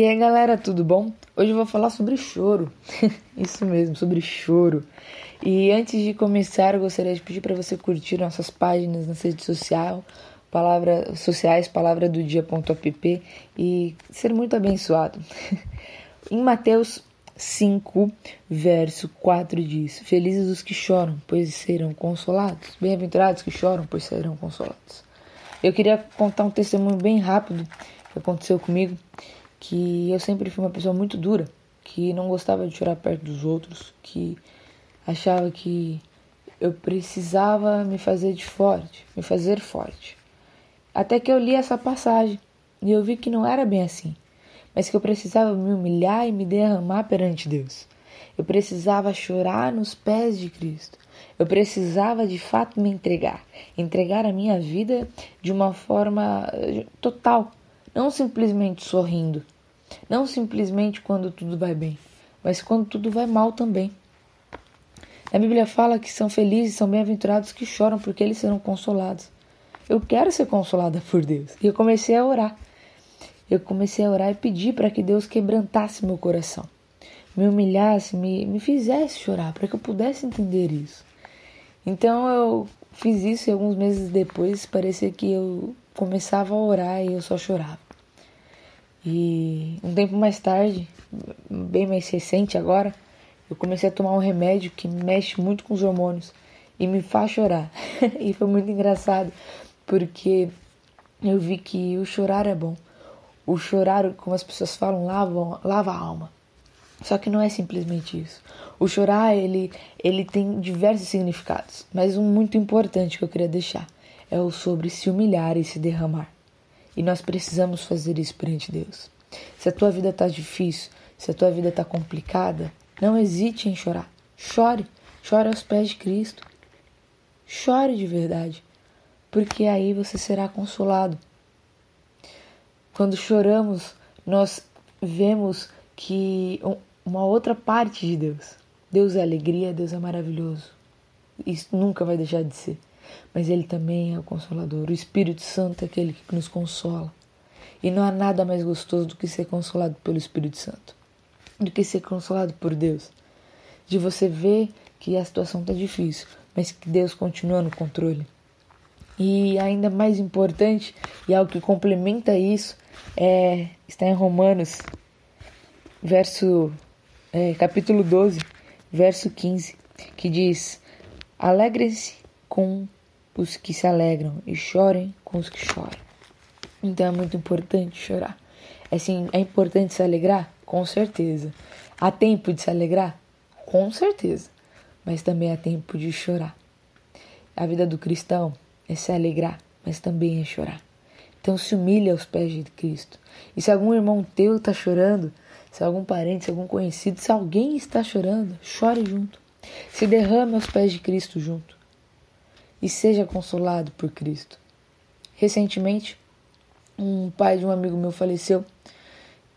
E aí galera, tudo bom? Hoje eu vou falar sobre choro. Isso mesmo, sobre choro. E antes de começar, eu gostaria de pedir para você curtir nossas páginas nas redes sociais, palavra, sociais, palavra do dia.app e ser muito abençoado. em Mateus 5, verso 4 diz: Felizes os que choram, pois serão consolados. Bem-aventurados que choram, pois serão consolados. Eu queria contar um testemunho bem rápido que aconteceu comigo que eu sempre fui uma pessoa muito dura, que não gostava de chorar perto dos outros, que achava que eu precisava me fazer de forte, me fazer forte. Até que eu li essa passagem e eu vi que não era bem assim, mas que eu precisava me humilhar e me derramar perante Deus. Eu precisava chorar nos pés de Cristo. Eu precisava de fato me entregar, entregar a minha vida de uma forma eh, total, não simplesmente sorrindo, não simplesmente quando tudo vai bem, mas quando tudo vai mal também. A Bíblia fala que são felizes, são bem-aventurados que choram, porque eles serão consolados. Eu quero ser consolada por Deus. E eu comecei a orar. Eu comecei a orar e pedir para que Deus quebrantasse meu coração, me humilhasse, me, me fizesse chorar, para que eu pudesse entender isso. Então eu fiz isso e alguns meses depois parecia que eu começava a orar e eu só chorava. E um tempo mais tarde, bem mais recente agora, eu comecei a tomar um remédio que mexe muito com os hormônios e me faz chorar. e foi muito engraçado, porque eu vi que o chorar é bom. O chorar, como as pessoas falam, lava, lava a alma. Só que não é simplesmente isso. O chorar, ele, ele tem diversos significados, mas um muito importante que eu queria deixar é o sobre se humilhar e se derramar. E nós precisamos fazer isso perante Deus. Se a tua vida está difícil, se a tua vida está complicada, não hesite em chorar. Chore, chore aos pés de Cristo. Chore de verdade, porque aí você será consolado. Quando choramos, nós vemos que uma outra parte de Deus. Deus é alegria, Deus é maravilhoso. Isso nunca vai deixar de ser mas Ele também é o Consolador. O Espírito Santo é aquele que nos consola. E não há nada mais gostoso do que ser consolado pelo Espírito Santo, do que ser consolado por Deus. De você ver que a situação está difícil, mas que Deus continua no controle. E ainda mais importante, e algo que complementa isso, é, está em Romanos, verso, é, capítulo 12, verso 15, que diz: Alegre-se com os que se alegram e chorem com os que choram. Então é muito importante chorar. Assim, é importante se alegrar? Com certeza. Há tempo de se alegrar? Com certeza. Mas também há tempo de chorar. A vida do cristão é se alegrar, mas também é chorar. Então se humilhe aos pés de Cristo. E se algum irmão teu está chorando, se algum parente, se algum conhecido, se alguém está chorando, chore junto. Se derrame aos pés de Cristo junto e seja consolado por Cristo. Recentemente, um pai de um amigo meu faleceu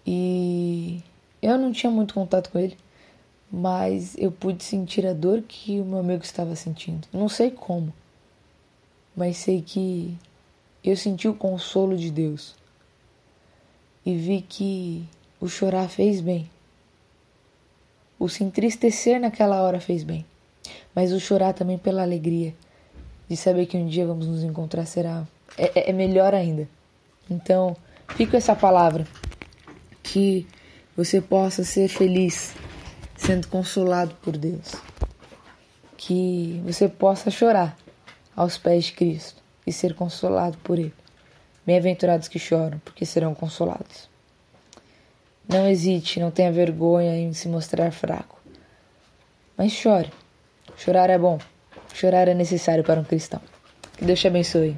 e eu não tinha muito contato com ele, mas eu pude sentir a dor que o meu amigo estava sentindo. Não sei como, mas sei que eu senti o consolo de Deus e vi que o chorar fez bem. O se entristecer naquela hora fez bem, mas o chorar também pela alegria de saber que um dia vamos nos encontrar será é, é, é melhor ainda. Então, fica essa palavra que você possa ser feliz sendo consolado por Deus. Que você possa chorar aos pés de Cristo e ser consolado por Ele. Bem-aventurados que choram, porque serão consolados. Não hesite, não tenha vergonha em se mostrar fraco. Mas chore. Chorar é bom. Chorar é necessário para um cristão. Que Deus te abençoe.